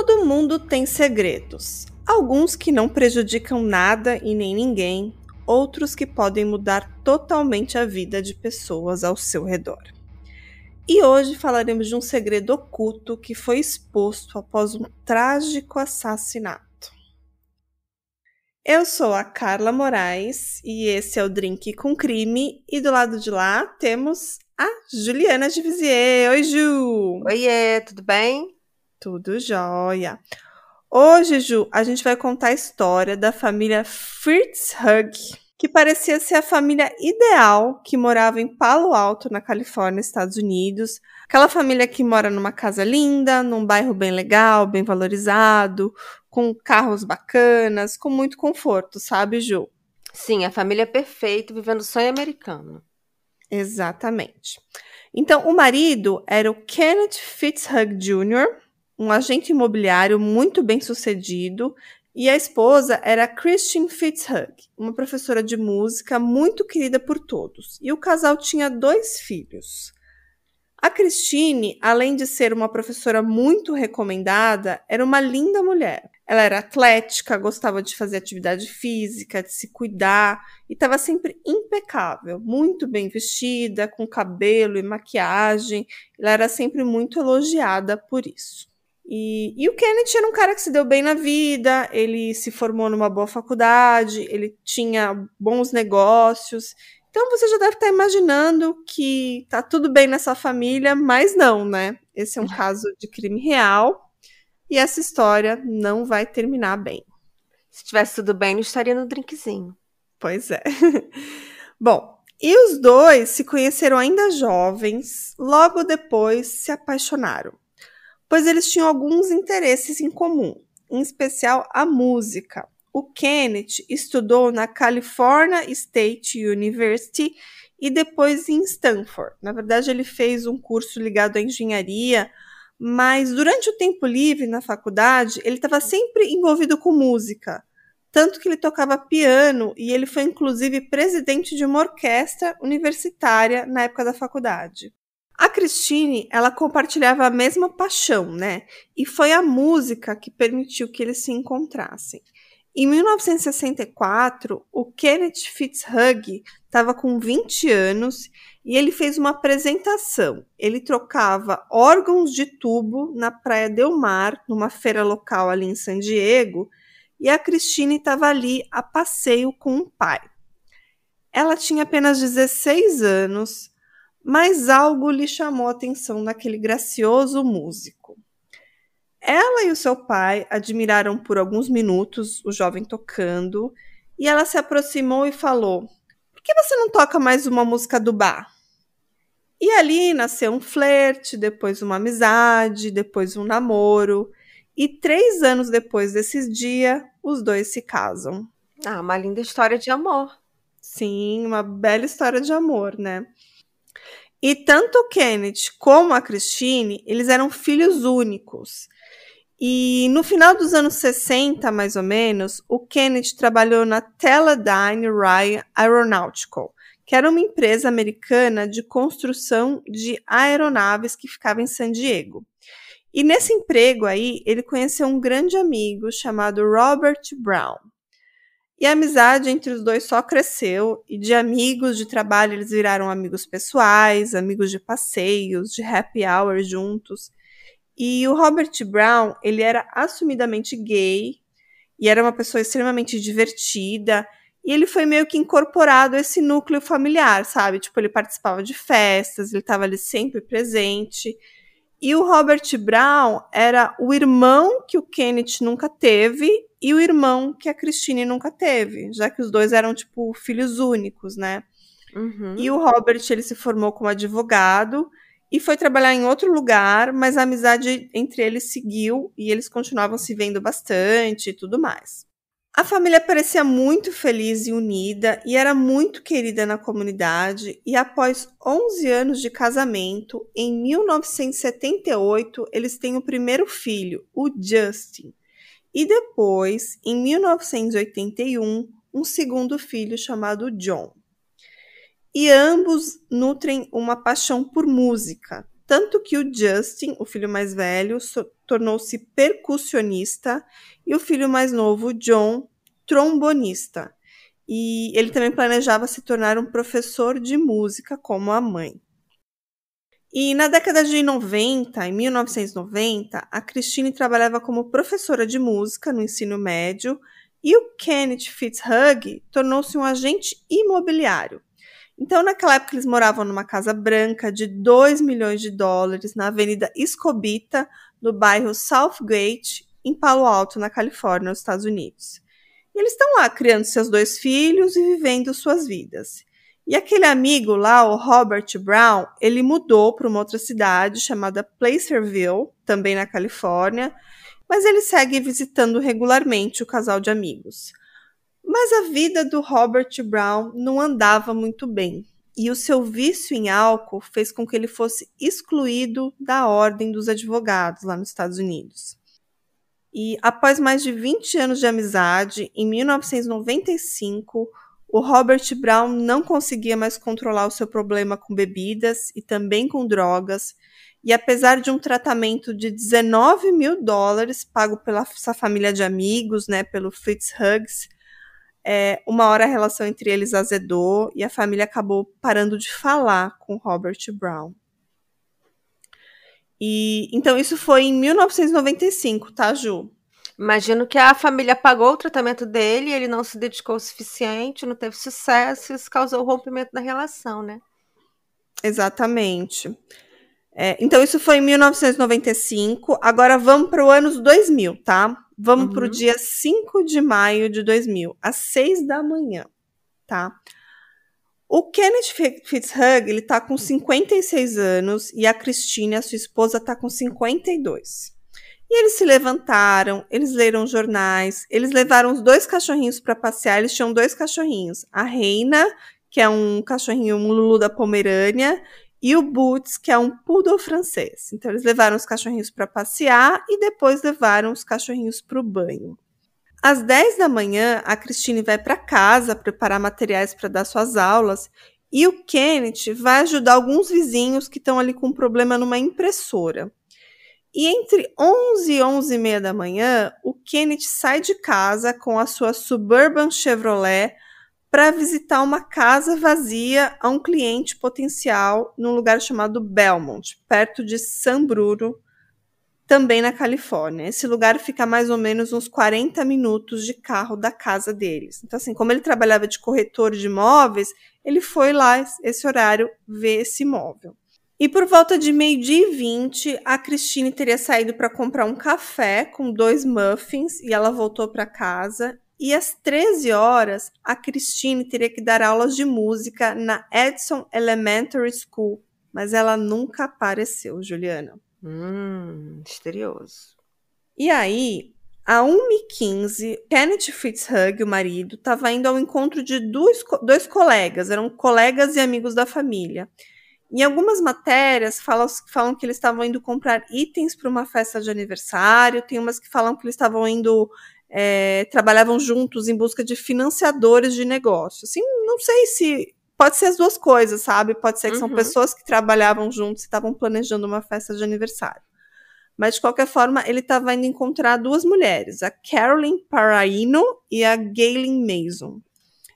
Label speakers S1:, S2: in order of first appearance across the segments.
S1: Todo mundo tem segredos. Alguns que não prejudicam nada e nem ninguém, outros que podem mudar totalmente a vida de pessoas ao seu redor. E hoje falaremos de um segredo oculto que foi exposto após um trágico assassinato. Eu sou a Carla Moraes e esse é o Drink com Crime. E do lado de lá temos a Juliana de Vizier. Oi, Ju!
S2: Oiê, tudo bem?
S1: Tudo jóia. Hoje, Ju, a gente vai contar a história da família Fritz Hug, que parecia ser a família ideal que morava em Palo Alto, na Califórnia, Estados Unidos. Aquela família que mora numa casa linda, num bairro bem legal, bem valorizado, com carros bacanas, com muito conforto, sabe, Ju?
S2: Sim, a família perfeita, vivendo o sonho americano.
S1: Exatamente. Então, o marido era o Kenneth Fitzhugh Jr., um agente imobiliário muito bem sucedido, e a esposa era Christine Fitzhugh, uma professora de música muito querida por todos. E o casal tinha dois filhos. A Christine, além de ser uma professora muito recomendada, era uma linda mulher. Ela era atlética, gostava de fazer atividade física, de se cuidar e estava sempre impecável, muito bem vestida, com cabelo e maquiagem. Ela era sempre muito elogiada por isso. E, e o Kenneth era um cara que se deu bem na vida, ele se formou numa boa faculdade, ele tinha bons negócios. Então você já deve estar imaginando que tá tudo bem nessa família, mas não, né? Esse é um caso de crime real e essa história não vai terminar bem.
S2: Se tivesse tudo bem, não estaria no drinkzinho.
S1: Pois é. Bom, e os dois se conheceram ainda jovens, logo depois se apaixonaram pois eles tinham alguns interesses em comum, em especial a música. O Kenneth estudou na California State University e depois em Stanford. Na verdade, ele fez um curso ligado à engenharia, mas durante o tempo livre na faculdade, ele estava sempre envolvido com música. Tanto que ele tocava piano e ele foi inclusive presidente de uma orquestra universitária na época da faculdade. A Christine, ela compartilhava a mesma paixão, né? E foi a música que permitiu que eles se encontrassem. Em 1964, o Kenneth Fitzhugh estava com 20 anos e ele fez uma apresentação. Ele trocava órgãos de tubo na Praia Del Mar, numa feira local ali em San Diego, e a Christine estava ali a passeio com o pai. Ela tinha apenas 16 anos, mas algo lhe chamou a atenção naquele gracioso músico. Ela e o seu pai admiraram por alguns minutos o jovem tocando e ela se aproximou e falou: Por que você não toca mais uma música do bar? E ali nasceu um flerte, depois uma amizade, depois um namoro. E três anos depois desses dias, os dois se casam.
S2: Ah, uma linda história de amor.
S1: Sim, uma bela história de amor, né? E tanto o Kenneth como a Christine, eles eram filhos únicos. E no final dos anos 60, mais ou menos, o Kenneth trabalhou na Teledyne Ryan Aeronautical, que era uma empresa americana de construção de aeronaves que ficava em San Diego. E nesse emprego aí, ele conheceu um grande amigo chamado Robert Brown. E a amizade entre os dois só cresceu, e de amigos de trabalho eles viraram amigos pessoais, amigos de passeios, de happy hour juntos. E o Robert Brown, ele era assumidamente gay, e era uma pessoa extremamente divertida, e ele foi meio que incorporado a esse núcleo familiar, sabe? Tipo, ele participava de festas, ele estava ali sempre presente. E o Robert Brown era o irmão que o Kenneth nunca teve e o irmão que a Christine nunca teve, já que os dois eram, tipo, filhos únicos, né? Uhum. E o Robert, ele se formou como advogado e foi trabalhar em outro lugar, mas a amizade entre eles seguiu e eles continuavam se vendo bastante e tudo mais. A família parecia muito feliz e unida e era muito querida na comunidade, e após 11 anos de casamento, em 1978, eles têm o primeiro filho, o Justin. E depois, em 1981, um segundo filho chamado John. E ambos nutrem uma paixão por música. Tanto que o Justin, o filho mais velho, so tornou-se percussionista e o filho mais novo, John, trombonista. E ele também planejava se tornar um professor de música como a mãe. E na década de 90, em 1990, a Christine trabalhava como professora de música no ensino médio e o Kenneth Fitzhugh tornou-se um agente imobiliário. Então, naquela época, eles moravam numa casa branca de 2 milhões de dólares na Avenida Escobita, no bairro Southgate, em Palo Alto, na Califórnia, nos Estados Unidos. E eles estão lá criando seus dois filhos e vivendo suas vidas. E aquele amigo lá, o Robert Brown, ele mudou para uma outra cidade chamada Placerville, também na Califórnia, mas ele segue visitando regularmente o casal de amigos. Mas a vida do Robert Brown não andava muito bem, e o seu vício em álcool fez com que ele fosse excluído da Ordem dos Advogados lá nos Estados Unidos. E após mais de 20 anos de amizade, em 1995, o Robert Brown não conseguia mais controlar o seu problema com bebidas e também com drogas, e apesar de um tratamento de 19 mil dólares pago pela sua família de amigos, né, pelo Fritz Huggs, é, uma hora a relação entre eles azedou e a família acabou parando de falar com Robert Brown. E então isso foi em 1995, tá, Ju?
S2: Imagino que a família pagou o tratamento dele, ele não se dedicou o suficiente, não teve sucesso, isso causou o rompimento da relação, né?
S1: Exatamente. É, então, isso foi em 1995. Agora vamos para o ano 2000, tá? Vamos uhum. para o dia 5 de maio de 2000, às 6 da manhã, tá? O Kenneth Fitzhugh, ele tá com 56 anos e a Christine, a sua esposa, tá com 52. E eles se levantaram, eles leram jornais, eles levaram os dois cachorrinhos para passear, eles tinham dois cachorrinhos, a Reina, que é um cachorrinho, um Lulu da Pomerânia, e o Boots, que é um poodle francês. Então, eles levaram os cachorrinhos para passear e depois levaram os cachorrinhos para o banho. Às 10 da manhã, a Christine vai para casa preparar materiais para dar suas aulas e o Kenneth vai ajudar alguns vizinhos que estão ali com um problema numa impressora. E entre 11 e 11 e meia da manhã, o Kenneth sai de casa com a sua Suburban Chevrolet para visitar uma casa vazia a um cliente potencial num lugar chamado Belmont, perto de San Bruno, também na Califórnia. Esse lugar fica mais ou menos uns 40 minutos de carro da casa deles. Então, assim, como ele trabalhava de corretor de imóveis, ele foi lá esse horário ver esse imóvel. E por volta de meio-dia e vinte, a Christine teria saído para comprar um café com dois muffins e ela voltou para casa e às 13 horas, a Christine teria que dar aulas de música na Edson Elementary School, mas ela nunca apareceu, Juliana.
S2: Hum, misterioso.
S1: E aí, a 1h15, Kenneth Fitzhugh, o marido, estava indo ao encontro de dois, dois colegas, eram colegas e amigos da família. Em algumas matérias falam, falam que eles estavam indo comprar itens para uma festa de aniversário, tem umas que falam que eles estavam indo é, trabalhavam juntos em busca de financiadores de negócio. Assim, não sei se pode ser as duas coisas, sabe? Pode ser que uhum. são pessoas que trabalhavam juntos e estavam planejando uma festa de aniversário. Mas de qualquer forma, ele estava indo encontrar duas mulheres, a Carolyn Paraino e a Galen Mason.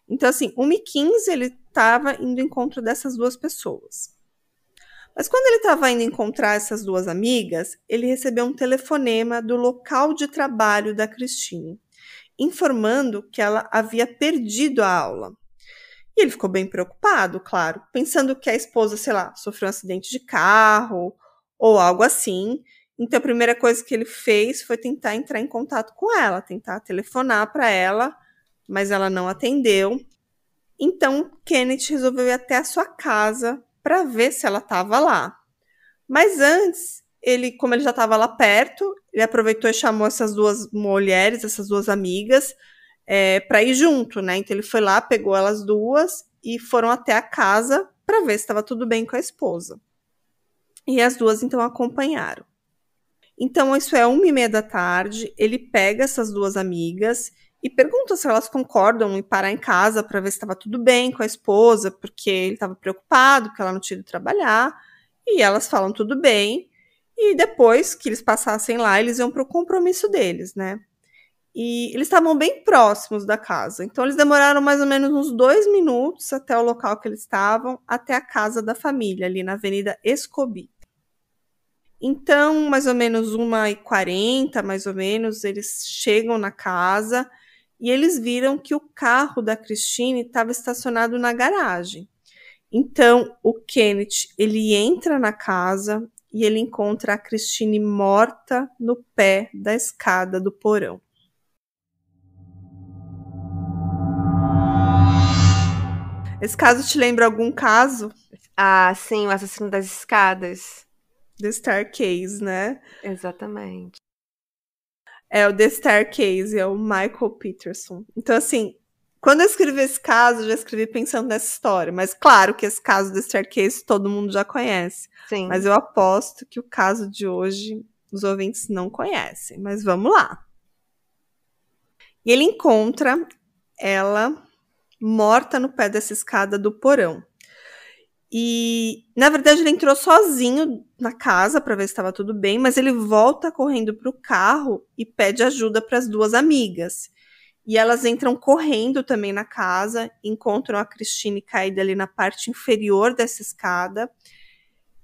S1: Então, assim, 1h15 ele estava indo encontro dessas duas pessoas. Mas quando ele estava indo encontrar essas duas amigas, ele recebeu um telefonema do local de trabalho da Christine, informando que ela havia perdido a aula. E ele ficou bem preocupado, claro, pensando que a esposa, sei lá, sofreu um acidente de carro ou algo assim. Então a primeira coisa que ele fez foi tentar entrar em contato com ela, tentar telefonar para ela, mas ela não atendeu. Então Kenneth resolveu ir até a sua casa para ver se ela estava lá. Mas antes, ele, como ele já estava lá perto, ele aproveitou e chamou essas duas mulheres, essas duas amigas, é, para ir junto, né? Então ele foi lá, pegou elas duas e foram até a casa para ver se estava tudo bem com a esposa. E as duas então acompanharam. Então isso é uma e meia da tarde. Ele pega essas duas amigas e pergunta se elas concordam em parar em casa para ver se estava tudo bem com a esposa, porque ele estava preocupado que ela não tinha ido trabalhar. E elas falam tudo bem. E depois que eles passassem lá, eles iam para o compromisso deles, né? E eles estavam bem próximos da casa. Então, eles demoraram mais ou menos uns dois minutos até o local que eles estavam, até a casa da família, ali na Avenida Escobi. Então, mais ou menos 1h40, mais ou menos, eles chegam na casa e eles viram que o carro da Christine estava estacionado na garagem. Então, o Kenneth, ele entra na casa e ele encontra a Christine morta no pé da escada do porão. Esse caso te lembra algum caso?
S2: Ah, sim, o assassino das escadas.
S1: The Staircase, né?
S2: Exatamente.
S1: É o The Staircase, é o Michael Peterson. Então, assim, quando eu escrevi esse caso, eu já escrevi pensando nessa história. Mas claro que esse caso do Staircase todo mundo já conhece.
S2: Sim.
S1: Mas eu aposto que o caso de hoje os ouvintes não conhecem. Mas vamos lá. E ele encontra ela morta no pé dessa escada do porão. E, na verdade, ele entrou sozinho na casa para ver se estava tudo bem, mas ele volta correndo para o carro e pede ajuda para as duas amigas. E elas entram correndo também na casa, encontram a Christine caída ali na parte inferior dessa escada.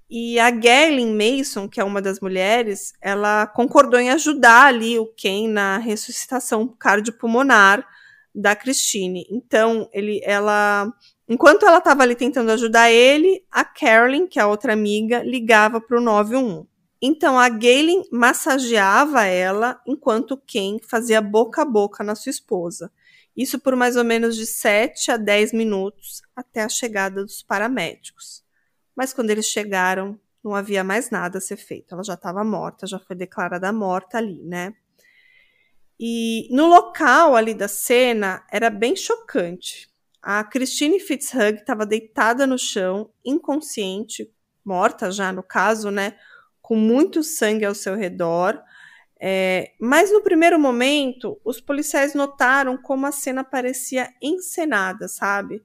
S1: E a Galen Mason, que é uma das mulheres, ela concordou em ajudar ali o Ken na ressuscitação cardiopulmonar da Christine. Então, ele, ela, enquanto ela estava ali tentando ajudar ele, a Carolyn, que é a outra amiga, ligava para o 911. Então, a Galen massageava ela enquanto Ken fazia boca a boca na sua esposa. Isso por mais ou menos de 7 a 10 minutos até a chegada dos paramédicos. Mas quando eles chegaram, não havia mais nada a ser feito. Ela já estava morta, já foi declarada morta ali, né? E no local ali da cena era bem chocante. A Christine Fitzhugh estava deitada no chão, inconsciente, morta já no caso, né? Com muito sangue ao seu redor. É, mas no primeiro momento, os policiais notaram como a cena parecia encenada, sabe?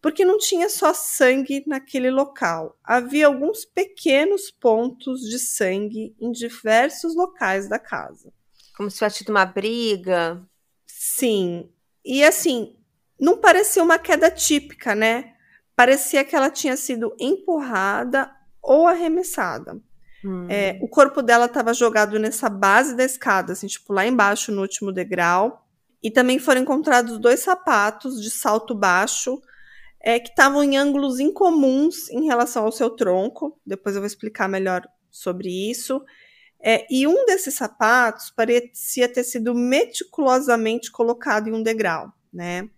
S1: Porque não tinha só sangue naquele local. Havia alguns pequenos pontos de sangue em diversos locais da casa.
S2: Como se tivesse tido uma briga.
S1: Sim. E assim, não parecia uma queda típica, né? Parecia que ela tinha sido empurrada ou arremessada. Hum. É, o corpo dela estava jogado nessa base da escada, assim, tipo lá embaixo, no último degrau. E também foram encontrados dois sapatos de salto baixo é, que estavam em ângulos incomuns em relação ao seu tronco. Depois eu vou explicar melhor sobre isso. É, e um desses sapatos parecia ter sido meticulosamente colocado em um degrau, né?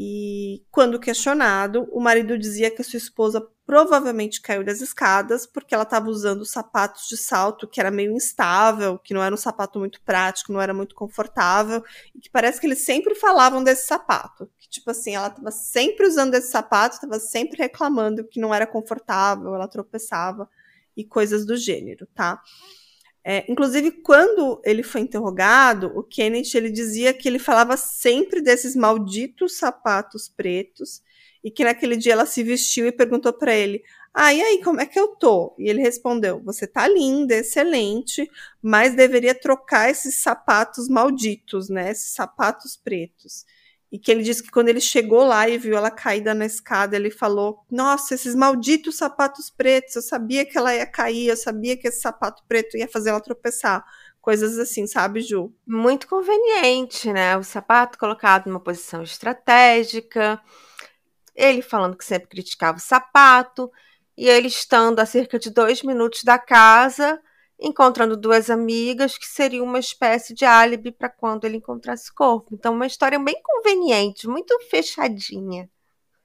S1: E quando questionado, o marido dizia que a sua esposa provavelmente caiu das escadas porque ela estava usando sapatos de salto que era meio instável, que não era um sapato muito prático, não era muito confortável, e que parece que eles sempre falavam desse sapato. Que, tipo assim, ela estava sempre usando esse sapato, estava sempre reclamando que não era confortável, ela tropeçava e coisas do gênero, tá? É, inclusive, quando ele foi interrogado, o Kenneth ele dizia que ele falava sempre desses malditos sapatos pretos e que naquele dia ela se vestiu e perguntou para ele: Ah, e aí, como é que eu tô? E ele respondeu: Você tá linda, excelente, mas deveria trocar esses sapatos malditos, né? Esses sapatos pretos. E que ele disse que quando ele chegou lá e viu ela caída na escada, ele falou: Nossa, esses malditos sapatos pretos, eu sabia que ela ia cair, eu sabia que esse sapato preto ia fazer ela tropeçar. Coisas assim, sabe, Ju?
S2: Muito conveniente, né? O sapato colocado numa posição estratégica, ele falando que sempre criticava o sapato, e ele estando a cerca de dois minutos da casa encontrando duas amigas, que seria uma espécie de álibi para quando ele encontrasse o corpo. Então, uma história bem conveniente, muito fechadinha.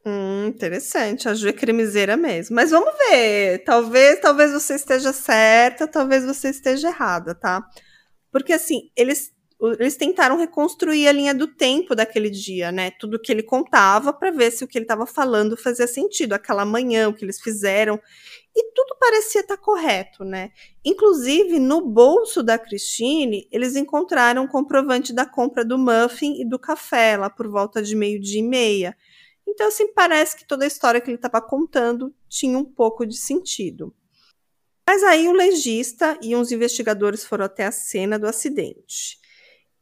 S1: Hum, interessante. A Ju é crimiseira mesmo. Mas vamos ver. Talvez, talvez você esteja certa, talvez você esteja errada, tá? Porque assim, eles eles tentaram reconstruir a linha do tempo daquele dia, né? Tudo que ele contava para ver se o que ele estava falando fazia sentido. Aquela manhã, o que eles fizeram. E tudo parecia estar correto, né? Inclusive, no bolso da Christine, eles encontraram um comprovante da compra do muffin e do café, lá por volta de meio-dia e meia. Então, assim, parece que toda a história que ele estava contando tinha um pouco de sentido. Mas aí o legista e uns investigadores foram até a cena do acidente.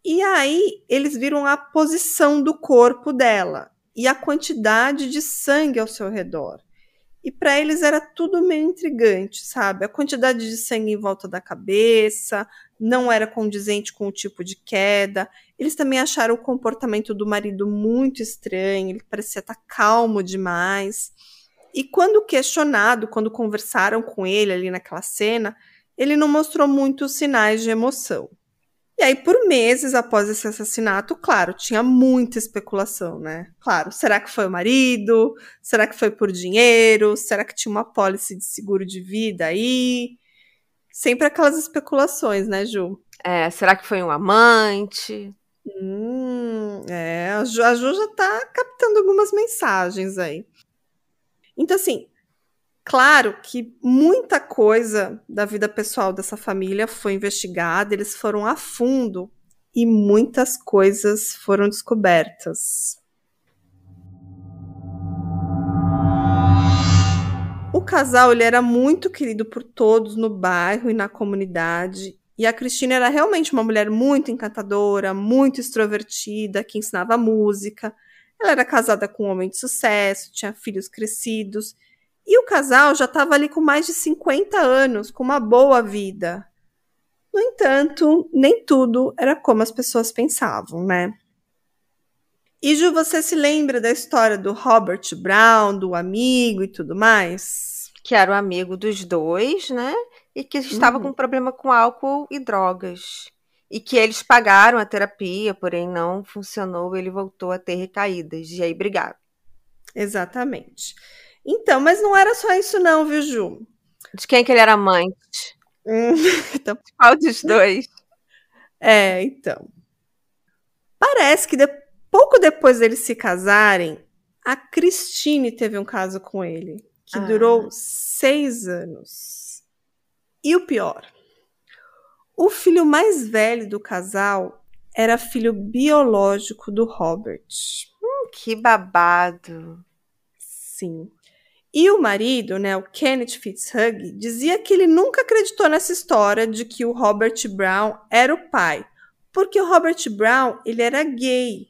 S1: E aí eles viram a posição do corpo dela e a quantidade de sangue ao seu redor. E para eles era tudo meio intrigante, sabe? A quantidade de sangue em volta da cabeça não era condizente com o tipo de queda. Eles também acharam o comportamento do marido muito estranho, ele parecia estar calmo demais. E quando questionado, quando conversaram com ele ali naquela cena, ele não mostrou muitos sinais de emoção. E aí, por meses após esse assassinato, claro, tinha muita especulação, né? Claro, será que foi o marido? Será que foi por dinheiro? Será que tinha uma pólice de seguro de vida aí? Sempre aquelas especulações, né, Ju?
S2: É, será que foi um amante?
S1: Hum, é, a Ju, a Ju já tá captando algumas mensagens aí. Então, assim, Claro que muita coisa da vida pessoal dessa família foi investigada, eles foram a fundo e muitas coisas foram descobertas. O casal ele era muito querido por todos no bairro e na comunidade. E a Cristina era realmente uma mulher muito encantadora, muito extrovertida, que ensinava música. Ela era casada com um homem de sucesso, tinha filhos crescidos e o casal já estava ali com mais de 50 anos, com uma boa vida. No entanto, nem tudo era como as pessoas pensavam, né? E Ju, você se lembra da história do Robert Brown, do amigo e tudo mais?
S2: Que era o amigo dos dois, né? E que estava uhum. com problema com álcool e drogas. E que eles pagaram a terapia, porém não funcionou, ele voltou a ter recaídas. E aí brigaram.
S1: Exatamente. Então, mas não era só isso não, viu, Ju?
S2: De quem que ele era amante?
S1: Hum, então...
S2: Qual dos dois?
S1: É, então. Parece que de... pouco depois deles se casarem, a Christine teve um caso com ele, que ah. durou seis anos. E o pior, o filho mais velho do casal era filho biológico do Robert.
S2: Hum, que babado.
S1: Sim. E o marido, né, o Kenneth Fitzhugh, dizia que ele nunca acreditou nessa história de que o Robert Brown era o pai, porque o Robert Brown ele era gay.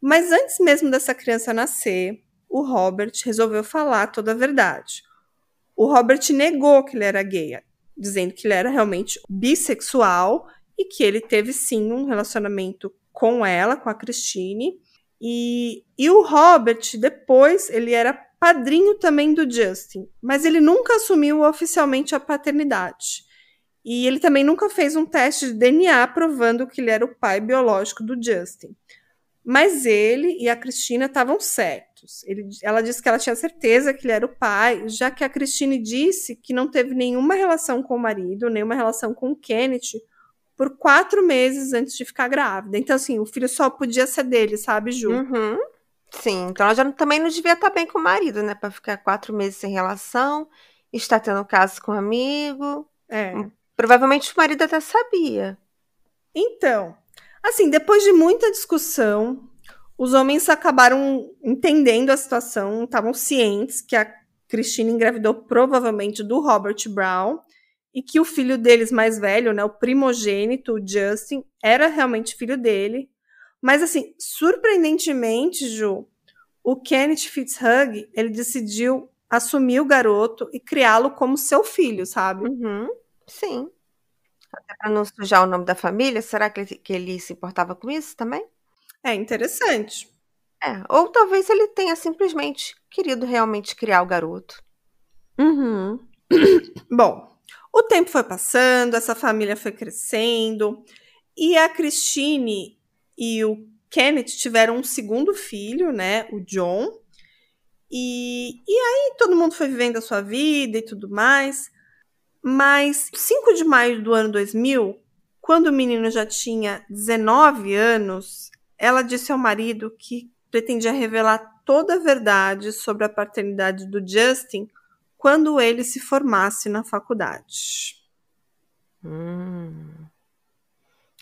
S1: Mas antes mesmo dessa criança nascer, o Robert resolveu falar toda a verdade. O Robert negou que ele era gay, dizendo que ele era realmente bissexual e que ele teve sim um relacionamento com ela, com a Christine. E, e o Robert, depois, ele era padrinho também do Justin, mas ele nunca assumiu oficialmente a paternidade. E ele também nunca fez um teste de DNA provando que ele era o pai biológico do Justin. Mas ele e a Cristina estavam certos. Ele, ela disse que ela tinha certeza que ele era o pai, já que a Cristina disse que não teve nenhuma relação com o marido, nenhuma relação com o Kenneth, por quatro meses antes de ficar grávida. Então, assim, o filho só podia ser dele, sabe, Ju?
S2: Uhum. Sim, então ela já também não devia estar bem com o marido, né? Para ficar quatro meses sem relação, está tendo caso com um amigo.
S1: É.
S2: Hum, provavelmente o marido até sabia.
S1: Então, assim, depois de muita discussão, os homens acabaram entendendo a situação, estavam cientes que a Cristina engravidou provavelmente do Robert Brown e que o filho deles mais velho, né, o primogênito, o Justin, era realmente filho dele. Mas, assim, surpreendentemente, Ju, o Kenneth Fitzhugh, ele decidiu assumir o garoto e criá-lo como seu filho, sabe?
S2: Uhum. Sim. Até para não sujar o nome da família, será que ele, que ele se importava com isso também?
S1: É interessante.
S2: É, ou talvez ele tenha simplesmente querido realmente criar o garoto.
S1: Uhum. Bom, o tempo foi passando, essa família foi crescendo, e a Christine e o Kenneth tiveram um segundo filho, né, o John. E, e aí todo mundo foi vivendo a sua vida e tudo mais. Mas 5 de maio do ano 2000, quando o menino já tinha 19 anos, ela disse ao marido que pretendia revelar toda a verdade sobre a paternidade do Justin quando ele se formasse na faculdade.
S2: Hum.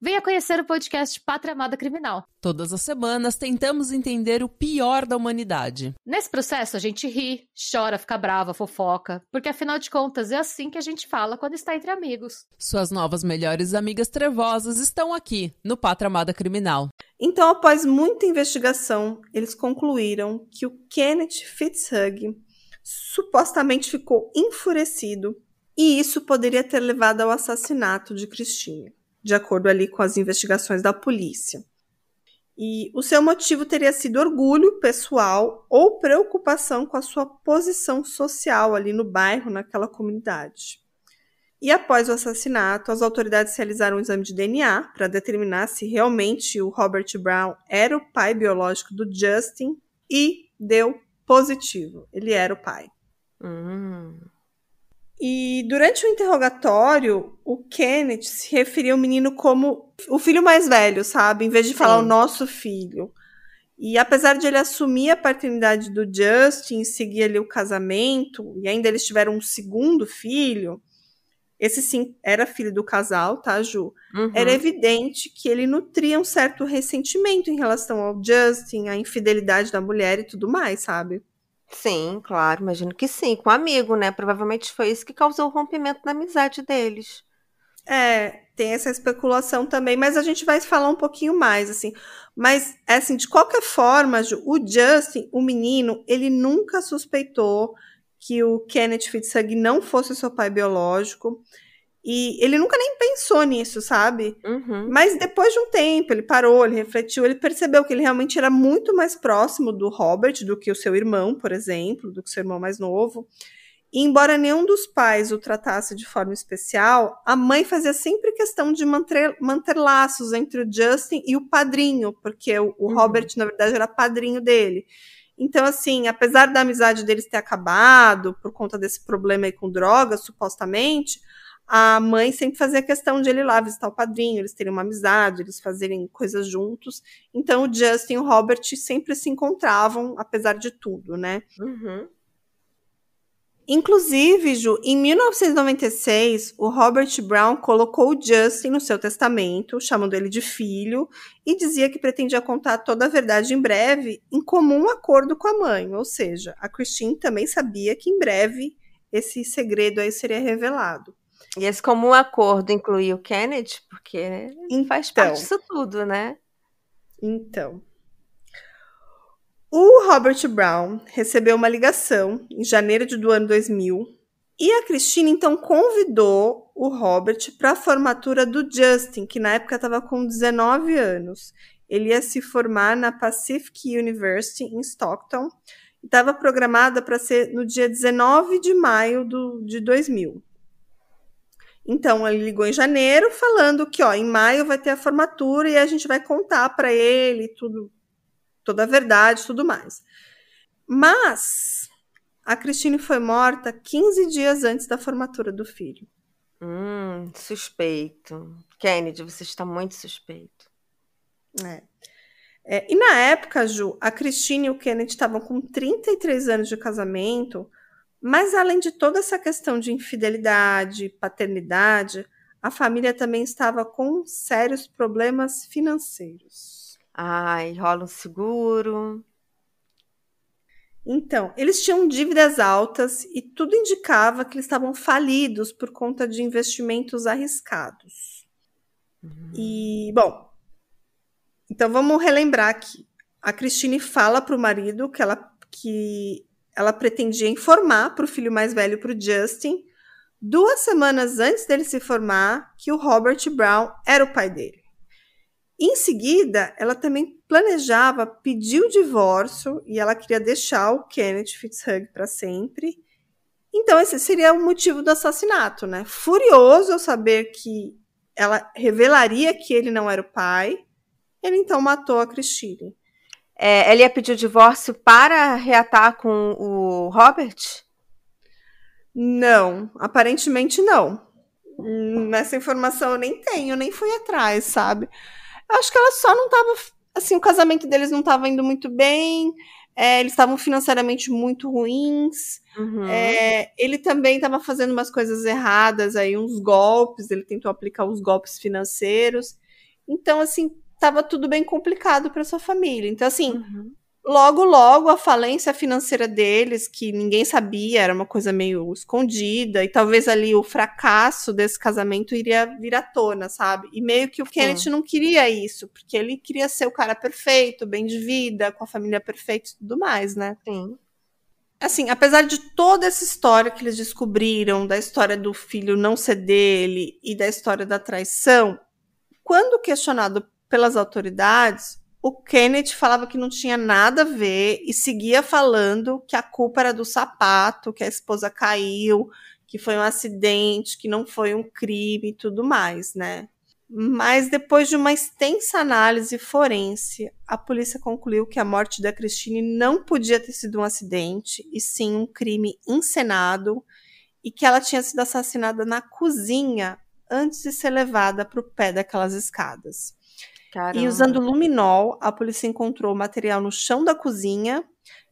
S3: venha conhecer o podcast Pátria Amada Criminal.
S4: Todas as semanas tentamos entender o pior da humanidade.
S3: Nesse processo, a gente ri, chora, fica brava, fofoca, porque afinal de contas é assim que a gente fala quando está entre amigos.
S4: Suas novas melhores amigas trevosas estão aqui, no Pátria Amada Criminal.
S1: Então, após muita investigação, eles concluíram que o Kenneth Fitzhugh supostamente ficou enfurecido e isso poderia ter levado ao assassinato de Christine, de acordo ali com as investigações da polícia. E o seu motivo teria sido orgulho pessoal ou preocupação com a sua posição social ali no bairro, naquela comunidade. E após o assassinato, as autoridades realizaram um exame de DNA para determinar se realmente o Robert Brown era o pai biológico do Justin e deu positivo. Ele era o pai.
S2: Hum.
S1: E durante o interrogatório, o Kenneth se referia ao menino como o filho mais velho, sabe? Em vez de falar
S2: Sim.
S1: o nosso filho. E apesar de ele assumir a paternidade do Justin, seguir ali o casamento, e ainda eles tiveram um segundo filho, esse sim era filho do casal, tá, Ju?
S2: Uhum.
S1: Era evidente que ele nutria um certo ressentimento em relação ao Justin, à infidelidade da mulher e tudo mais, sabe?
S2: Sim, claro, imagino que sim, com um amigo, né? Provavelmente foi isso que causou o rompimento da amizade deles.
S1: É, tem essa especulação também, mas a gente vai falar um pouquinho mais, assim. Mas, assim, de qualquer forma, Ju, o Justin, o menino, ele nunca suspeitou que o Kenneth Fitzhugh não fosse seu pai biológico. E ele nunca nem pensou nisso, sabe?
S2: Uhum.
S1: Mas depois de um tempo, ele parou, ele refletiu, ele percebeu que ele realmente era muito mais próximo do Robert do que o seu irmão, por exemplo, do que o seu irmão mais novo. E embora nenhum dos pais o tratasse de forma especial, a mãe fazia sempre questão de manter, manter laços entre o Justin e o padrinho, porque o, o
S2: Uhum.
S1: Robert, na verdade, era padrinho dele. Então, assim, apesar da amizade deles ter acabado por conta desse problema aí com drogas, supostamente, a mãe sempre fazia questão de ele ir lá visitar o padrinho, eles terem uma amizade, eles fazerem coisas juntos. Então, o Justin e o Robert sempre se encontravam, apesar de tudo, né?
S2: Uhum.
S1: Inclusive, Ju, em 1996, o Robert Brown colocou o Justin no seu testamento, chamando ele de filho, e dizia que pretendia contar toda a verdade em breve, em comum acordo com a mãe. Ou seja, a Christine também sabia que em breve esse segredo aí seria revelado.
S2: E esse comum acordo incluía o Kennedy, porque né, ele faz
S1: Então.
S2: parte disso tudo, né?
S1: Então, o Robert Brown recebeu uma ligação em janeiro do ano 2000 e a Christine então convidou o Robert para a formatura do Justin, que na época estava com 19 anos. Ele ia se formar na Pacific University em Stockton e estava programada para ser no dia 19 de maio do, de 2000. Então, ele ligou em janeiro falando que, ó, em maio vai ter a formatura e a gente vai contar para ele tudo, toda a verdade, tudo mais. Mas a Christine foi morta 15 dias antes da formatura do filho.
S2: Hum, suspeito. Kennedy, você está muito suspeito.
S1: É. É, e na época, Ju, a Christine e o Kenneth estavam com 33 anos de casamento, mas além de toda essa questão de infidelidade, paternidade, a família também estava com sérios problemas financeiros.
S2: Ai, rola um seguro.
S1: Então, eles tinham dívidas altas e tudo indicava que eles estavam falidos por conta de investimentos arriscados. E, bom, então vamos relembrar aqui. A Christine fala para o marido que ela, que ela pretendia informar para o filho mais velho, para o Justin, duas semanas antes dele se formar, que o Robert Brown era o pai dele. Em seguida, ela também planejava pedir o divórcio e ela queria deixar o Kenneth Fitzhugh para sempre. Então, esse seria o motivo do assassinato, né? Furioso ao saber que ela revelaria que ele não era o pai, ele então matou a Christine.
S2: É, ela ia pedir o divórcio para reatar com o Robert?
S1: Não, aparentemente não. Hum, Essa informação eu nem tenho, nem fui atrás, sabe? Eu acho que ela só não estava assim, o casamento deles não estava indo muito bem, é, eles estavam financeiramente muito ruins.
S2: Uhum.
S1: É, ele também estava fazendo umas coisas erradas aí, uns golpes, ele tentou aplicar os golpes financeiros. Então, assim, estava tudo bem complicado para sua família. Então, assim,
S2: Uhum.
S1: logo, logo a falência financeira deles, que ninguém sabia, era uma coisa meio escondida, e talvez ali o fracasso desse casamento iria vir à tona, sabe? E meio que o Kenneth não queria isso, porque ele queria ser o cara perfeito, bem de vida, com a família perfeita e tudo mais, né?
S2: Sim.
S1: Assim, apesar de toda essa história que eles descobriram, da história do filho não ser dele e da história da traição, quando questionado pelas autoridades, o Kenneth falava que não tinha nada a ver e seguia falando que a culpa era do sapato, que a esposa caiu, que foi um acidente, que não foi um crime e tudo mais, né? Mas depois de uma extensa análise forense, a polícia concluiu que a morte da Christine não podia ter sido um acidente, e sim um crime encenado, e que ela tinha sido assassinada na cozinha antes de ser levada para o pé daquelas escadas.
S2: Caramba.
S1: E usando luminol, a polícia encontrou material no chão da cozinha,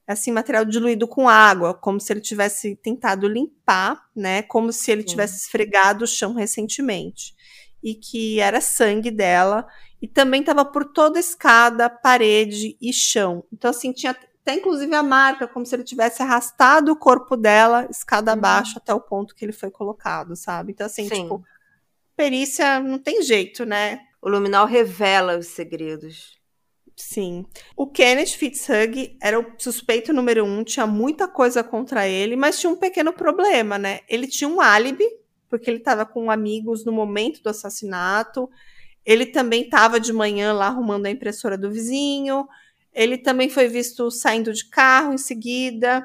S1: assim, material diluído com água, como se ele tivesse tentado limpar, né? Como se ele
S2: Sim.
S1: tivesse esfregado o chão recentemente. E que era sangue dela. E também estava por toda escada, parede e chão. Então, assim, tinha até inclusive a marca, como se ele tivesse arrastado o corpo dela, escada
S2: Uhum.
S1: abaixo, até o ponto que ele foi colocado, sabe? Então, assim,
S2: Sim.
S1: tipo, perícia não tem jeito, né?
S2: O luminol revela os segredos.
S1: Sim. O Kenneth Fitzhugh era o suspeito número um, tinha muita coisa contra ele, mas tinha um pequeno problema, né? Ele tinha um álibi, porque ele estava com amigos no momento do assassinato. Ele também estava de manhã lá arrumando a impressora do vizinho. Ele também foi visto saindo de carro em seguida.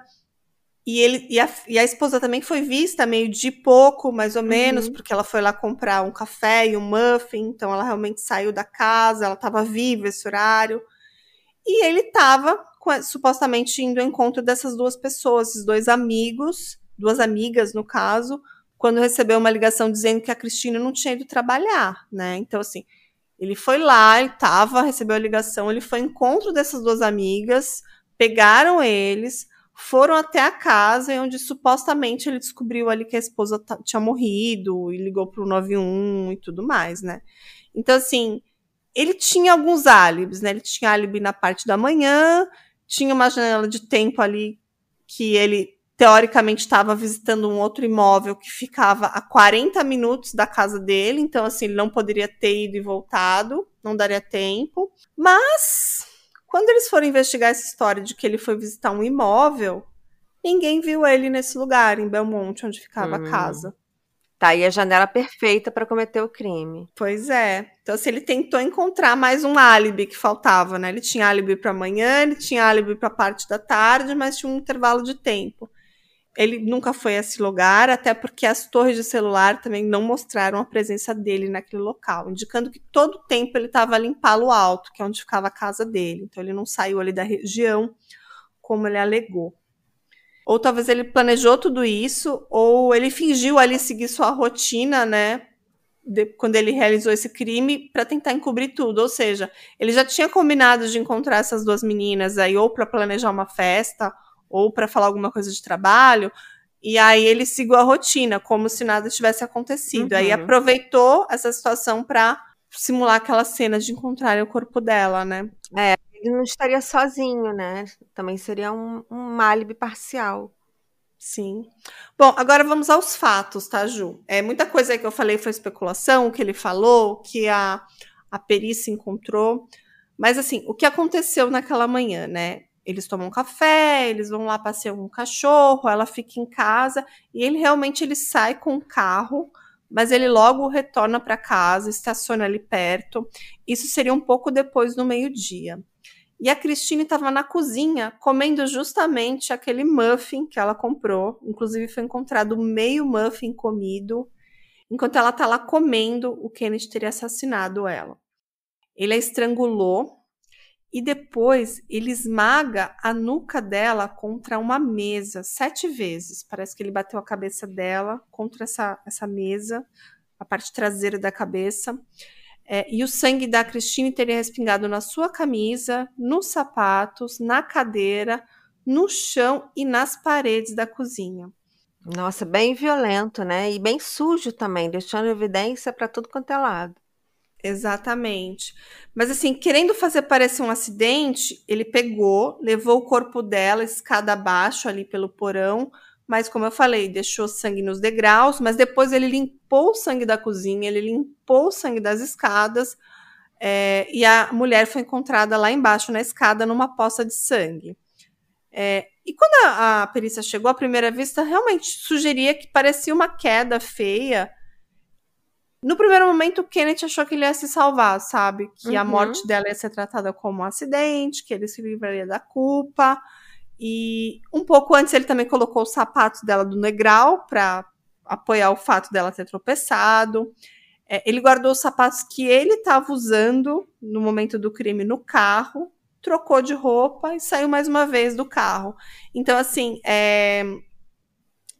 S1: E, ele, e, a, e a esposa também foi vista meio de pouco, mais ou menos,
S2: Uhum.
S1: porque ela foi lá comprar um café e um muffin, então ela realmente saiu da casa, ela estava viva esse horário. E ele estava supostamente indo ao encontro dessas duas pessoas, esses dois amigos, duas amigas no caso, quando recebeu uma ligação dizendo que a Cristina não tinha ido trabalhar, né? Então, assim, ele foi lá, ele estava, recebeu a ligação, ele foi ao encontro dessas duas amigas, pegaram eles, foram até a casa, onde supostamente ele descobriu ali que a esposa tinha morrido e ligou para o 91 e tudo mais, né? Então, assim, ele tinha alguns álibis, né? Ele tinha álibi na parte da manhã, tinha uma janela de tempo ali que ele teoricamente estava visitando um outro imóvel que ficava a 40 minutos da casa dele, então assim, ele não poderia ter ido e voltado, não daria tempo. Mas quando eles foram investigar essa história de que ele foi visitar um imóvel, ninguém viu ele nesse lugar em Belmonte onde ficava
S2: Hum.
S1: a casa.
S2: Tá aí a janela perfeita para cometer o crime.
S1: Pois é. Então, assim, ele tentou encontrar mais um álibi que faltava, né? Ele tinha álibi para amanhã, ele tinha álibi para parte da tarde, mas tinha um intervalo de tempo. Ele nunca foi a esse lugar, até porque as torres de celular também não mostraram a presença dele naquele local, indicando que todo o tempo ele estava ali em Palo Alto, que é onde ficava a casa dele. Então, ele não saiu ali da região, como ele alegou. Ou talvez ele planejou tudo isso, ou ele fingiu ali seguir sua rotina, né? de- quando ele realizou esse crime para tentar encobrir tudo. Ou seja, ele já tinha combinado de encontrar essas duas meninas aí, ou para planejar uma festa, ou para falar alguma coisa de trabalho. E aí ele seguiu a rotina, como se nada tivesse acontecido. Aí
S2: Uhum.
S1: aproveitou essa situação para simular aquela cena de encontrarem o corpo dela, né?
S2: Ele não estaria sozinho, né? Também seria um, um álibi parcial.
S1: Sim. Bom, agora vamos aos fatos, tá, Ju? É, muita coisa aí que eu falei foi especulação, o que ele falou, o que a, a perícia encontrou. Mas, assim, o que aconteceu naquela manhã, né? Eles tomam café, eles vão lá passear um cachorro, ela fica em casa e ele realmente ele sai com o carro, mas ele logo retorna para casa, estaciona ali perto. Isso seria um pouco depois do meio-dia. E a Cristine estava na cozinha comendo justamente aquele muffin que ela comprou. Inclusive foi encontrado meio muffin comido. Enquanto ela está lá comendo, o Kenneth teria assassinado ela. Ele a estrangulou e depois ele esmaga a nuca dela contra uma mesa sete vezes. Parece que ele bateu a cabeça dela contra essa, essa mesa, a parte traseira da cabeça. É, e o sangue da Christine teria respingado na sua camisa, nos sapatos, na cadeira, no chão e nas paredes da cozinha.
S2: Nossa, bem violento, né? E bem sujo também, deixando evidência para tudo quanto é lado.
S1: Exatamente. Mas assim, querendo fazer parecer um acidente, ele pegou, levou o corpo dela escada abaixo ali pelo porão, mas como eu falei, deixou sangue nos degraus, mas depois ele limpou o sangue da cozinha, ele limpou o sangue das escadas, é, e a mulher foi encontrada lá embaixo na escada numa poça de sangue. É, e quando a, a perícia chegou à primeira vista, realmente sugeria que parecia uma queda feia. No primeiro momento, o Kenneth achou que ele ia se salvar, sabe? Que uhum. a morte dela ia ser tratada como um acidente, que ele se livraria da culpa. E um pouco antes ele também colocou os sapatos dela do negral para apoiar o fato dela ter tropeçado. É, ele guardou os sapatos que ele estava usando no momento do crime no carro trocou de roupa e saiu mais uma vez do carro. Então, assim, é...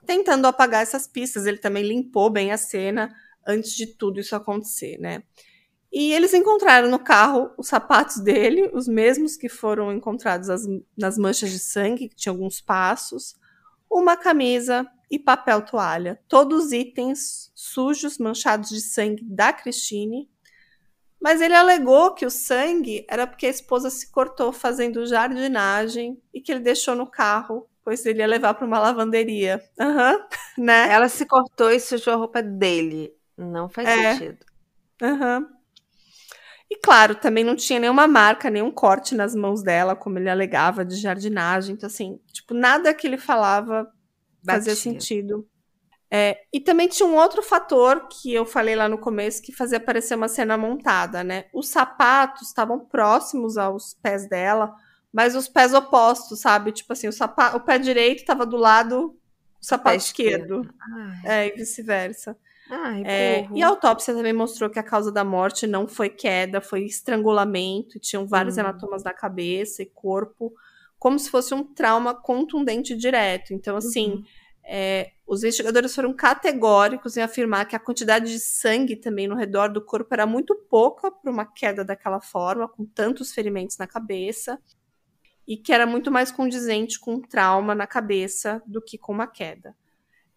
S1: tentando apagar essas pistas, ele também limpou bem a cena antes de tudo isso acontecer, né? E eles encontraram no carro os sapatos dele, os mesmos que foram encontrados as, nas manchas de sangue, que tinha alguns passos, uma camisa e papel toalha. Todos itens sujos, manchados de sangue da Christine, mas ele alegou que o sangue era porque a esposa se cortou fazendo jardinagem e que ele deixou no carro, pois ele ia levar para uma lavanderia. Uhum, né?
S2: Ela se cortou e sujou a roupa dele. Não faz é. sentido.
S1: Uhum. E claro, também não tinha nenhuma marca, nenhum corte nas mãos dela, como ele alegava, de jardinagem. Então, assim, tipo, nada que ele falava fazia sentido. É, e também tinha um outro fator que eu falei lá no começo que fazia parecer uma cena montada, né? Os sapatos estavam próximos aos pés dela, mas os pés opostos, sabe? Tipo assim, o, sapato, o pé direito estava do lado do sapato esquerdo. esquerdo. É, e vice-versa. É, e a autópsia também mostrou que a causa da morte não foi queda, foi estrangulamento. Tinham vários hum. hematomas na cabeça e corpo, como se fosse um trauma contundente direto. Então, assim. Uhum é, os investigadores foram categóricos em afirmar que a quantidade de sangue também no redor do corpo era muito pouca para uma queda daquela forma, com tantos ferimentos na cabeça, e que era muito mais condizente com um trauma na cabeça do que com uma queda.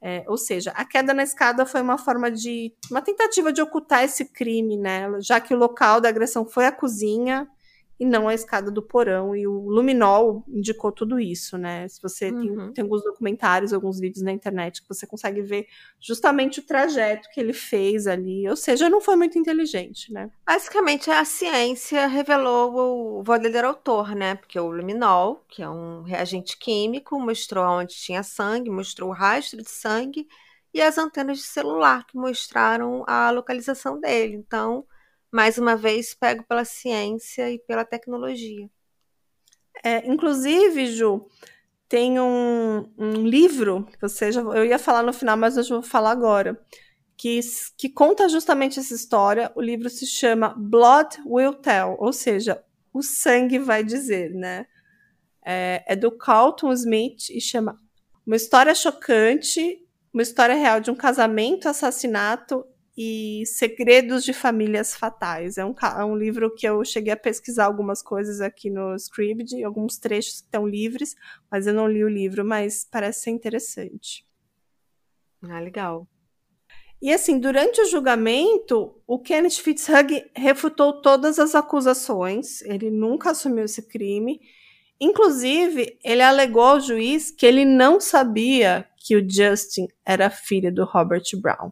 S1: É, ou seja, a queda na escada foi uma forma de. uma tentativa de ocultar esse crime, né? Já que o local da agressão foi a cozinha, e não a escada do porão. E o Luminol indicou tudo isso, né? Se você uhum. tem, tem alguns documentários, alguns vídeos na internet que você consegue ver justamente o trajeto que ele fez ali. Ou seja, não foi muito inteligente, né?
S2: Basicamente, a ciência revelou o verdadeiro autor, né? Porque o luminol, que é um reagente químico, mostrou onde tinha sangue, mostrou o rastro de sangue, e as antenas de celular, que mostraram a localização dele. Então mais uma vez pego pela ciência e pela tecnologia.
S1: É, inclusive, Ju, tem um, um livro que você já, eu ia falar no final, mas eu vou falar agora, que, que conta justamente essa história. O livro se chama Blood Will Tell, ou seja, o sangue vai dizer, né? É, é do Carlton Smith e chama Uma História Chocante, uma história real de um casamento, assassinato e Segredos de Famílias Fatais. É um, é um livro que eu cheguei a pesquisar algumas coisas aqui no Scribd, alguns trechos estão livres, mas eu não li o livro, mas parece ser interessante.
S2: Ah, legal.
S1: E assim, durante o julgamento, o Kenneth Fitzhugh refutou todas as acusações, ele nunca assumiu esse crime. Inclusive, ele alegou ao juiz que ele não sabia que o Justin era filho do Robert Brown.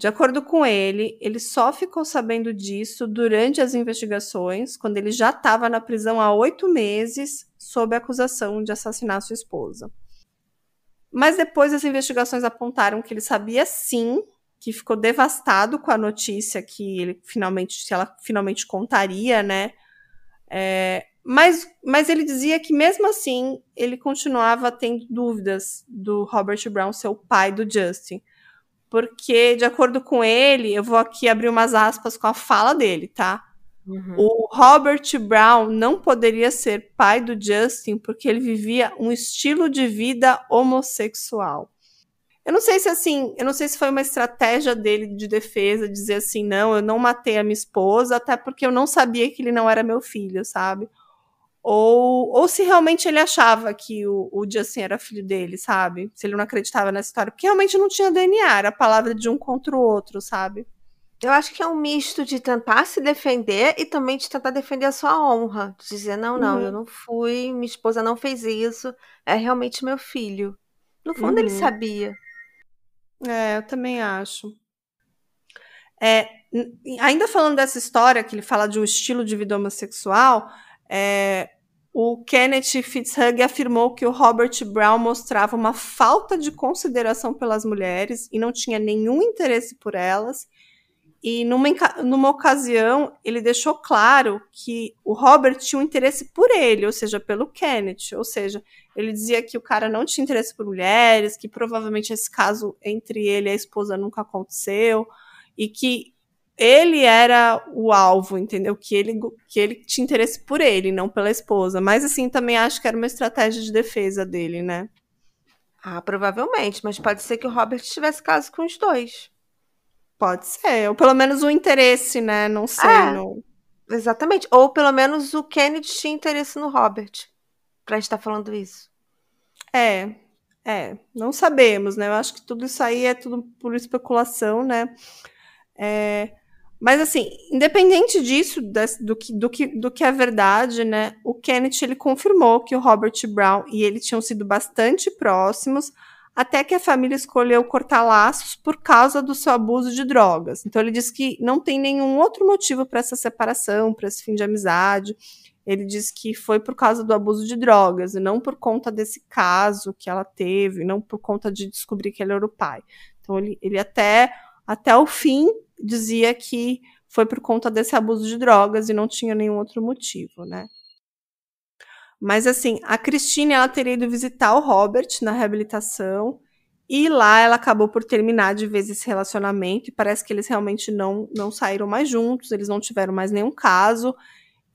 S1: De acordo com ele, ele só ficou sabendo disso durante as investigações, quando ele já estava na prisão há oito meses, sob acusação de assassinar sua esposa. Mas depois as investigações apontaram que ele sabia sim, que ficou devastado com a notícia que ele finalmente, se ela finalmente contaria, né? É, mas, mas ele dizia que mesmo assim ele continuava tendo dúvidas do Robert Brown ser o pai do Justin porque, de acordo com ele, eu vou aqui abrir umas aspas com a fala dele, tá? Uhum. O Robert Brown não poderia ser pai do Justin porque ele vivia um estilo de vida homossexual. Eu não sei se assim, eu não sei se foi uma estratégia dele de defesa, dizer assim, não, eu não matei a minha esposa, até porque eu não sabia que ele não era meu filho, sabe? Ou, ou se realmente ele achava que o, o Justin era filho dele, sabe? Se ele não acreditava nessa história. Porque realmente não tinha DNA, era a palavra de um contra o outro, sabe?
S2: Eu acho que é um misto de tentar se defender e também de tentar defender a sua honra. De dizer, não, não,
S1: Uhum.
S2: eu não fui, minha esposa não fez isso, é realmente meu filho. No fundo, ele
S1: Uhum.
S2: sabia.
S1: É, eu também acho. É, ainda falando dessa história, que ele fala de um estilo de vida homossexual, é, o Kenneth Fitzhugh afirmou que o Robert Brown mostrava uma falta de consideração pelas mulheres e não tinha nenhum interesse por elas. E numa, numa ocasião, ele deixou claro que o Robert tinha um interesse por ele, ou seja, pelo Kenneth. Ou seja, ele dizia que o cara não tinha interesse por mulheres, que provavelmente esse caso entre ele e a esposa nunca aconteceu, e que ele era o alvo, entendeu? Que ele, que ele tinha interesse por ele, não pela esposa. Mas assim, também acho que era uma estratégia de defesa dele, né?
S2: Ah, provavelmente, mas pode ser que o Robert tivesse caso com os dois.
S1: Pode ser, ou pelo menos o interesse, né? Não sei.
S2: É.
S1: não-
S2: Exatamente. Ou pelo menos o Kennedy tinha interesse no Robert. Pra estar falando isso.
S1: É, é, não sabemos, né? Eu acho que tudo isso aí é tudo por especulação, né? É, mas assim, independente disso, do, que, do, que, do que é verdade, né? O Kenneth ele confirmou que o Robert Brown e ele tinham sido bastante próximos, até que a família escolheu cortar laços por causa do seu abuso de drogas. Então ele disse que não tem nenhum outro motivo para essa separação, para esse fim de amizade. Ele disse que foi por causa do abuso de drogas e não por conta desse caso que ela teve, não por conta de descobrir que ele era o pai. Então ele, ele até até o fim dizia que foi por conta desse abuso de drogas e não tinha nenhum outro motivo, né? Mas assim, a Christine ela teria ido visitar o Robert na reabilitação e lá ela acabou por terminar de vez esse relacionamento e parece que eles realmente não não saíram mais juntos, eles não tiveram mais nenhum caso.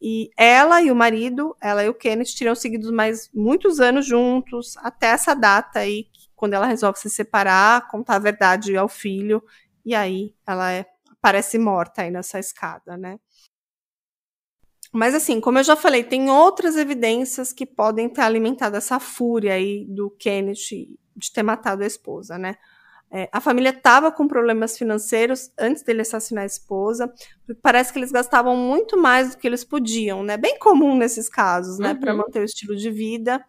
S1: E ela e o marido, ela e o Kenneth, teriam seguido mais muitos anos juntos, até essa data aí, quando ela resolve se separar, contar a verdade ao filho, e aí ela é, parece morta aí nessa escada, né? Mas assim, como eu já falei, tem outras evidências que podem ter alimentado essa fúria aí do Kenneth de ter matado a esposa, né? É, a família estava com problemas financeiros antes dele assassinar a esposa. Parece que eles gastavam muito mais do que eles podiam, né? Bem comum nesses casos, né?
S2: Uhum.
S1: Para manter o estilo de vida.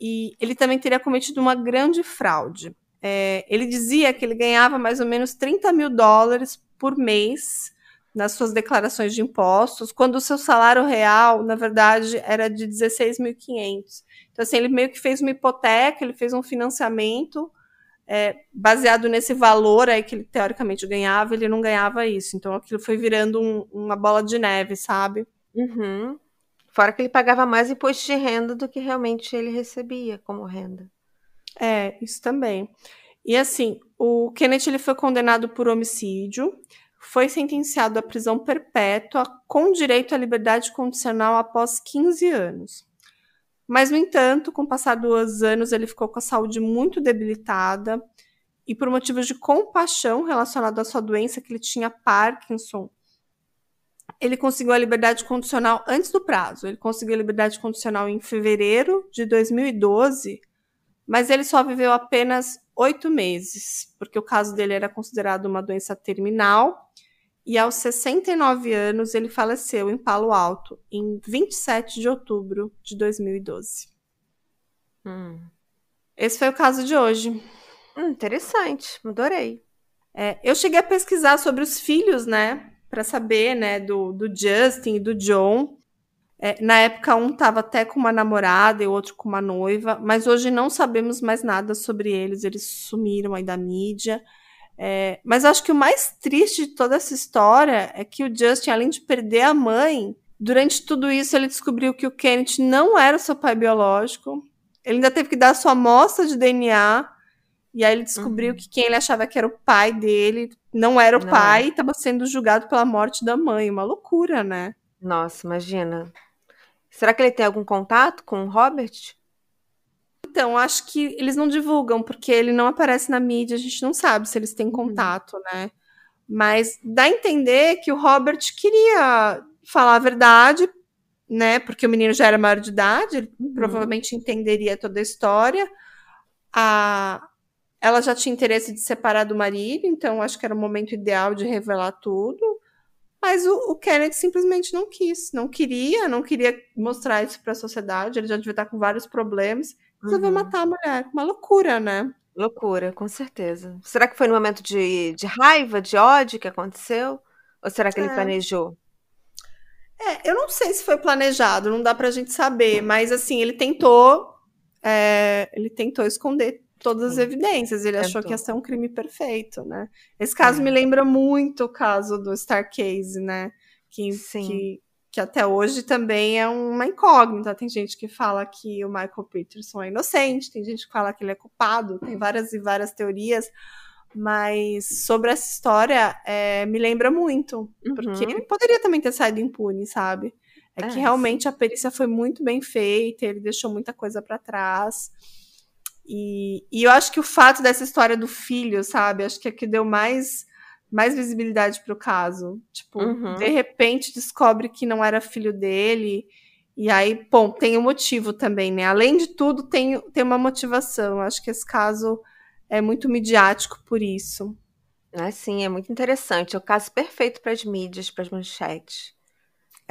S1: E ele também teria cometido uma grande fraude. É, ele dizia que ele ganhava mais ou menos 30 mil dólares por mês nas suas declarações de impostos, quando o seu salário real, na verdade, era de 16.500. Então, assim, ele meio que fez uma hipoteca, ele fez um financiamento é, baseado nesse valor aí que ele teoricamente ganhava, ele não ganhava isso. Então aquilo foi virando um, uma bola de neve, sabe?
S2: Uhum. Fora que ele pagava mais imposto de renda do que realmente ele recebia como renda.
S1: É, isso também. E assim, o Kenneth ele foi condenado por homicídio, foi sentenciado à prisão perpétua com direito à liberdade condicional após 15 anos. Mas, no entanto, com o passar dos anos, ele ficou com a saúde muito debilitada e, por motivos de compaixão relacionado à sua doença, que ele tinha Parkinson, ele conseguiu a liberdade condicional antes do prazo. Ele conseguiu a liberdade condicional em fevereiro de 2012, mas ele só viveu apenas oito meses, porque o caso dele era considerado uma doença terminal. E aos 69 anos, ele faleceu em Palo Alto, em 27 de outubro de 2012.
S2: Hum.
S1: Esse foi o caso de hoje.
S2: Hum, interessante, adorei.
S1: É, eu cheguei a pesquisar sobre os filhos, né? Para saber, né, do, do Justin e do John. É, na época, um estava até com uma namorada e o outro com uma noiva, mas hoje não sabemos mais nada sobre eles. Eles sumiram aí da mídia. É, mas acho que o mais triste de toda essa história é que o Justin, além de perder a mãe, durante tudo isso ele descobriu que o Kenneth não era o seu pai biológico. Ele ainda teve que dar a sua amostra de DNA. E aí ele descobriu
S2: Uhum.
S1: que quem ele achava que era o pai dele não era o
S2: Não
S1: pai e estava sendo julgado pela morte da mãe. Uma loucura, né?
S2: Nossa, imagina. Será que ele tem algum contato com o Robert?
S1: então, acho que eles não divulgam, porque ele não aparece na mídia, a gente não sabe se eles têm
S2: Uhum.
S1: contato, né? Mas dá a entender que o Robert queria falar a verdade, né? Porque o menino já era maior de idade, ele
S2: Uhum.
S1: provavelmente entenderia toda a história. A... Ela já tinha interesse de separar do marido, então acho que era o momento ideal de revelar tudo. Mas o, o Kennedy simplesmente não quis, não queria, não queria mostrar isso para a sociedade. Ele já devia estar com vários problemas. Resolveu
S2: Uhum.
S1: matar a mulher. Uma loucura, né?
S2: Loucura, com certeza. Será que foi no momento de, de raiva, de ódio que aconteceu? Ou será que ele
S1: É.
S2: planejou?
S1: É, eu não sei se foi planejado, não dá pra gente saber, mas assim, ele tentou. é, ele tentou esconder todas as evidências. Ele achou que ia ser um crime perfeito, né? Esse caso
S2: É.
S1: me lembra muito o caso do Starcase, né? Que,
S2: Sim.
S1: que, que até hoje também é uma incógnita. Tem gente que fala que o Michael Peterson é inocente, tem gente que fala que ele é culpado, tem várias e várias teorias. Mas sobre essa história, é, me lembra muito. Porque
S2: Uhum.
S1: ele poderia também ter saído impune, sabe? É,
S2: É,
S1: que realmente a perícia foi muito bem feita, ele deixou muita coisa pra trás. E, e eu acho que o fato dessa história do filho, sabe? Acho que é que deu mais, mais visibilidade pro caso. Tipo,
S2: Uhum.
S1: de repente descobre que não era filho dele. E aí, bom, tem um motivo também, né? Além de tudo, tem, tem uma motivação. Acho que esse caso é muito midiático por isso.
S2: É, sim, é muito interessante. É o caso perfeito para as mídias, para as manchetes.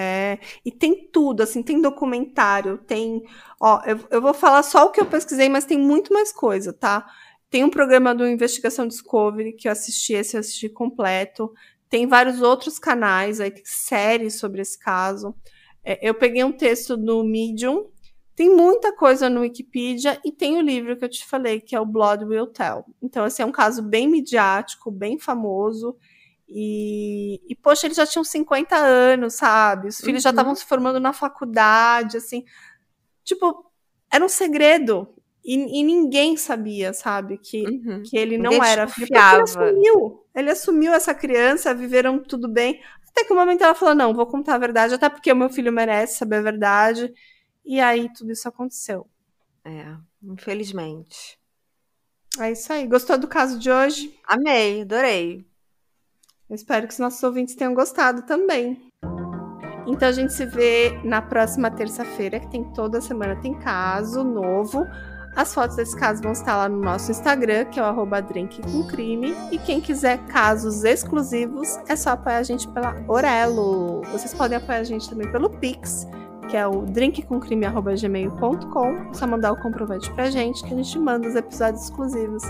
S1: É, e tem tudo, assim, tem documentário, tem. Ó, eu, eu vou falar só o que eu pesquisei, mas tem muito mais coisa, tá? Tem um programa do Investigação Discovery que eu assisti, esse eu assisti completo. Tem vários outros canais aí, tem séries sobre esse caso. É, eu peguei um texto no Medium, tem muita coisa no Wikipedia e tem o livro que eu te falei, que é o Blood Will Tell. Então, esse é um caso bem midiático, bem famoso. E, e, poxa, eles já tinham 50 anos, sabe? Os filhos já
S2: Uhum.
S1: estavam se formando na faculdade, assim. Tipo, era um segredo. E, e ninguém sabia, sabe? Que,
S2: Uhum.
S1: que ele não era filho. Ele assumiu. Ele assumiu essa criança, viveram tudo bem. Até que o momento ela falou: não, vou contar a verdade, até porque o meu filho merece saber a verdade. E aí tudo isso aconteceu.
S2: É, infelizmente.
S1: É isso aí. Gostou do caso de hoje?
S2: Amei, adorei.
S1: Eu espero que os nossos ouvintes tenham gostado também. Então a gente se vê na próxima terça-feira, que tem toda semana tem caso novo. As fotos desse caso vão estar lá no nosso Instagram, que é o Crime. E quem quiser casos exclusivos, é só apoiar a gente pela Orelo. Vocês podem apoiar a gente também pelo Pix, que é o drinkcomcrime.gmail.com. É só mandar o comprovante pra gente, que a gente manda os episódios exclusivos.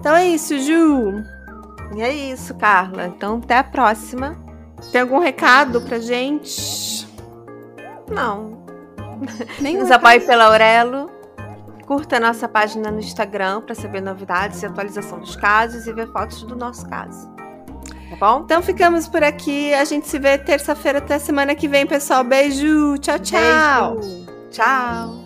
S1: Então é isso, Ju!
S2: E é isso, Carla. Então, até a próxima.
S1: Tem algum recado pra gente?
S2: Não.
S1: Nem
S2: Nos apoie pela Aurelo. Curta a nossa página no Instagram para saber novidades e atualização dos casos e ver fotos do nosso caso. Tá bom?
S1: Então ficamos por aqui. A gente se vê terça-feira até semana que vem, pessoal. Beijo. Tchau, tchau.
S2: Beijo. Tchau.